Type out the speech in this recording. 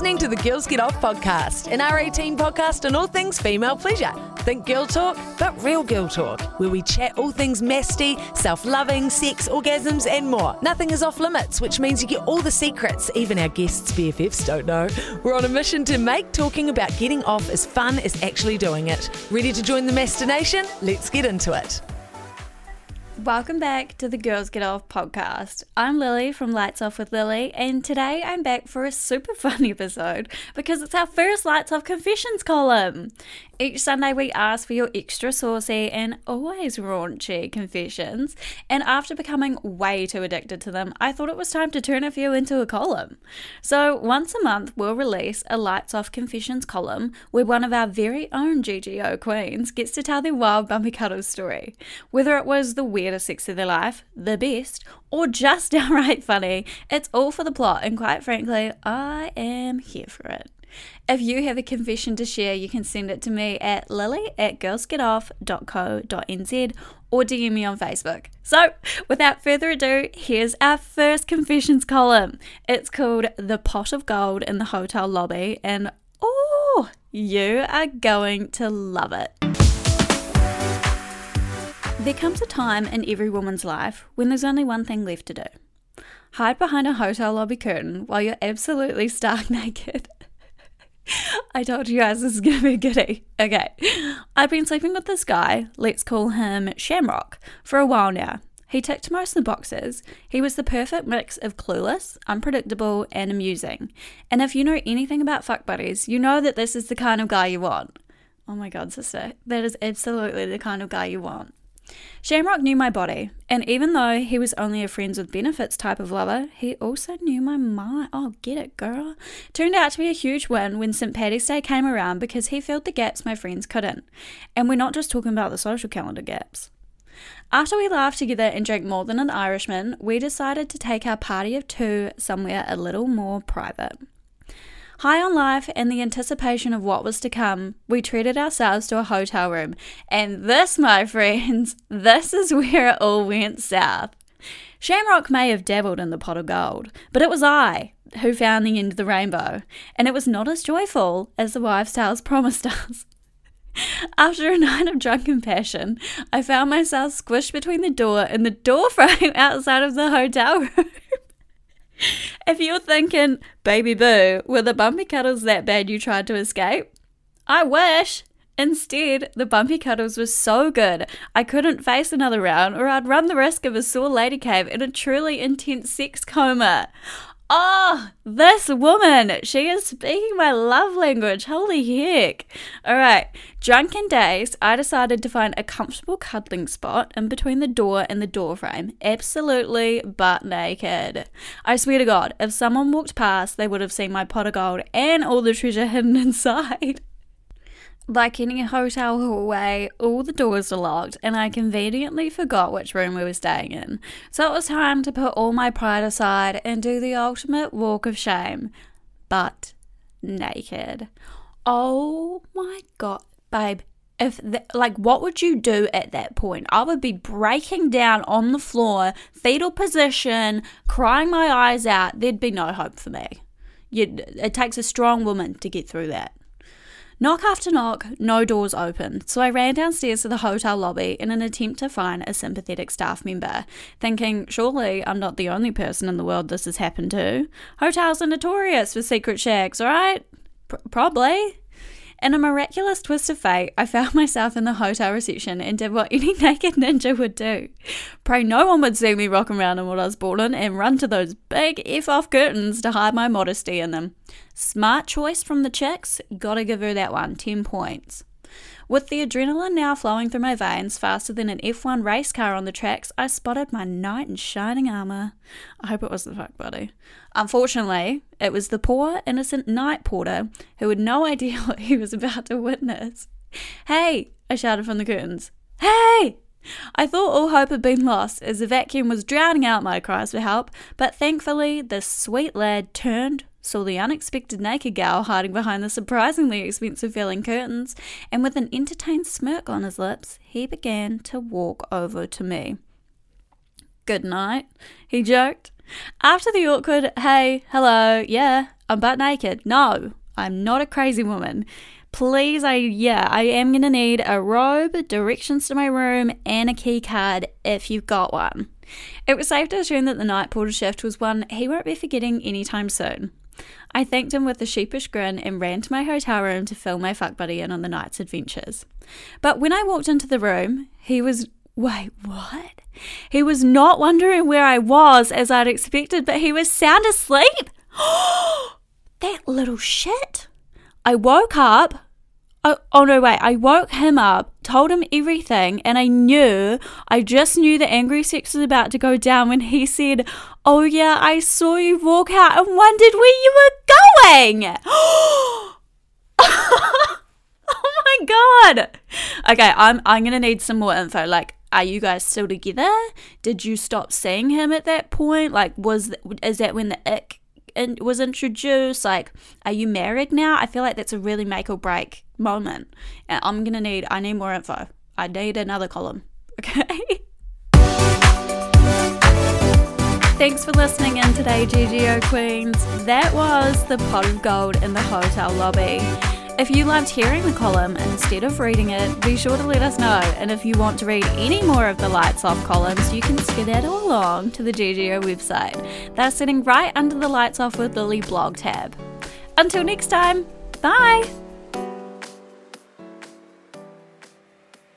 listening to the Girls Get Off podcast, an R18 podcast on all things female pleasure. Think girl talk, but real girl talk, where we chat all things masty, self loving, sex, orgasms, and more. Nothing is off limits, which means you get all the secrets even our guests' BFFs don't know. We're on a mission to make talking about getting off as fun as actually doing it. Ready to join the Mastination? Let's get into it. Welcome back to the Girls Get Off podcast. I'm Lillie from Lights Off with Lillie, and today I'm back for a super fun episode because it's our first Lights Off Confessions column. Each Sunday, we ask for your extra saucy and always raunchy confessions, and after becoming way too addicted to them, I thought it was time to turn a few into a column. So, once a month, we'll release a Lights Off Confessions column where one of our very own GGO queens gets to tell their wild bumpy cuddles story. Whether it was the weirdest sex of their life, the best, or just downright funny, it's all for the plot, and quite frankly, I am here for it. If you have a confession to share, you can send it to me at lillie at girlsgetoff.co.nz or DM me on Facebook. So, without further ado, here's our first confessions column. It's called The Pot of Gold in the Hotel Lobby, and oh, you are going to love it. There comes a time in every woman's life when there's only one thing left to do hide behind a hotel lobby curtain while you're absolutely stark naked. I told you guys this is gonna be a goodie. Okay. I've been sleeping with this guy, let's call him Shamrock, for a while now. He ticked most of the boxes. He was the perfect mix of clueless, unpredictable, and amusing. And if you know anything about fuck buddies, you know that this is the kind of guy you want. Oh my god, sister. That is absolutely the kind of guy you want. Shamrock knew my body, and even though he was only a friends with benefits type of lover, he also knew my mind. Oh, get it, girl. Turned out to be a huge win when St. Patty's Day came around because he filled the gaps my friends couldn't. And we're not just talking about the social calendar gaps. After we laughed together and drank more than an Irishman, we decided to take our party of two somewhere a little more private. High on life and the anticipation of what was to come, we treated ourselves to a hotel room. And this, my friends, this is where it all went south. Shamrock may have dabbled in the pot of gold, but it was I who found the end of the rainbow, and it was not as joyful as the wives' tales promised us. After a night of drunken passion, I found myself squished between the door and the door frame outside of the hotel room if you're thinking, baby boo, were the bumpy cuddles that bad you tried to escape? I wish. Instead, the bumpy cuddles were so good, I couldn't face another round or I'd run the risk of a sore lady cave in a truly intense sex coma. Oh, this woman, she is speaking my love language. Holy heck. All right, drunken days, I decided to find a comfortable cuddling spot in between the door and the door frame, absolutely butt naked. I swear to God, if someone walked past, they would have seen my pot of gold and all the treasure hidden inside. Like any hotel hallway, all the doors are locked, and I conveniently forgot which room we were staying in. So it was time to put all my pride aside and do the ultimate walk of shame. But naked. Oh my god, babe. If the, like what would you do at that point? I would be breaking down on the floor, fetal position, crying my eyes out. There'd be no hope for me. You'd, it takes a strong woman to get through that. Knock after knock, no doors opened, so I ran downstairs to the hotel lobby in an attempt to find a sympathetic staff member, thinking, surely I'm not the only person in the world this has happened to. Hotels are notorious for secret shacks, alright? P- probably. In a miraculous twist of fate, I found myself in the hotel reception and did what any naked ninja would do. Pray no one would see me rocking around in what I was in and run to those big F off curtains to hide my modesty in them. Smart choice from the chicks, gotta give her that one, 10 points. With the adrenaline now flowing through my veins faster than an F1 race car on the tracks, I spotted my knight in shining armour. I hope it was the fuck buddy. Unfortunately, it was the poor, innocent night porter who had no idea what he was about to witness. Hey! I shouted from the curtains. Hey! I thought all hope had been lost as the vacuum was drowning out my cries for help, but thankfully the sweet lad turned, saw the unexpected naked gal hiding behind the surprisingly expensive filling curtains, and with an entertained smirk on his lips, he began to walk over to me. Good night, he joked. After the awkward, hey, hello, yeah, I'm butt naked. No, I'm not a crazy woman. Please, I, yeah, I am going to need a robe, directions to my room, and a key card if you've got one. It was safe to assume that the night porter shift was one he won't be forgetting anytime soon. I thanked him with a sheepish grin and ran to my hotel room to fill my fuck buddy in on the night's adventures. But when I walked into the room, he was Wait, what? He was not wondering where I was as I'd expected, but he was sound asleep. that little shit. I woke up. Oh, oh no, wait. I woke him up, told him everything, and I knew, I just knew the angry sex was about to go down when he said, Oh yeah, I saw you walk out and wondered where you were going. oh my god. Okay, I'm I'm gonna need some more info. Like, are you guys still together? Did you stop seeing him at that point? Like, was is that when the ick was introduced? Like, are you married now? I feel like that's a really make or break moment, and I'm gonna need I need more info. I need another column. Okay. Thanks for listening in today, GGO Queens. That was the pot of gold in the hotel lobby. If you loved hearing the column instead of reading it, be sure to let us know. And if you want to read any more of the Lights Off columns, you can skedaddle along to the GGO website. They're sitting right under the Lights Off with Lillie blog tab. Until next time, bye!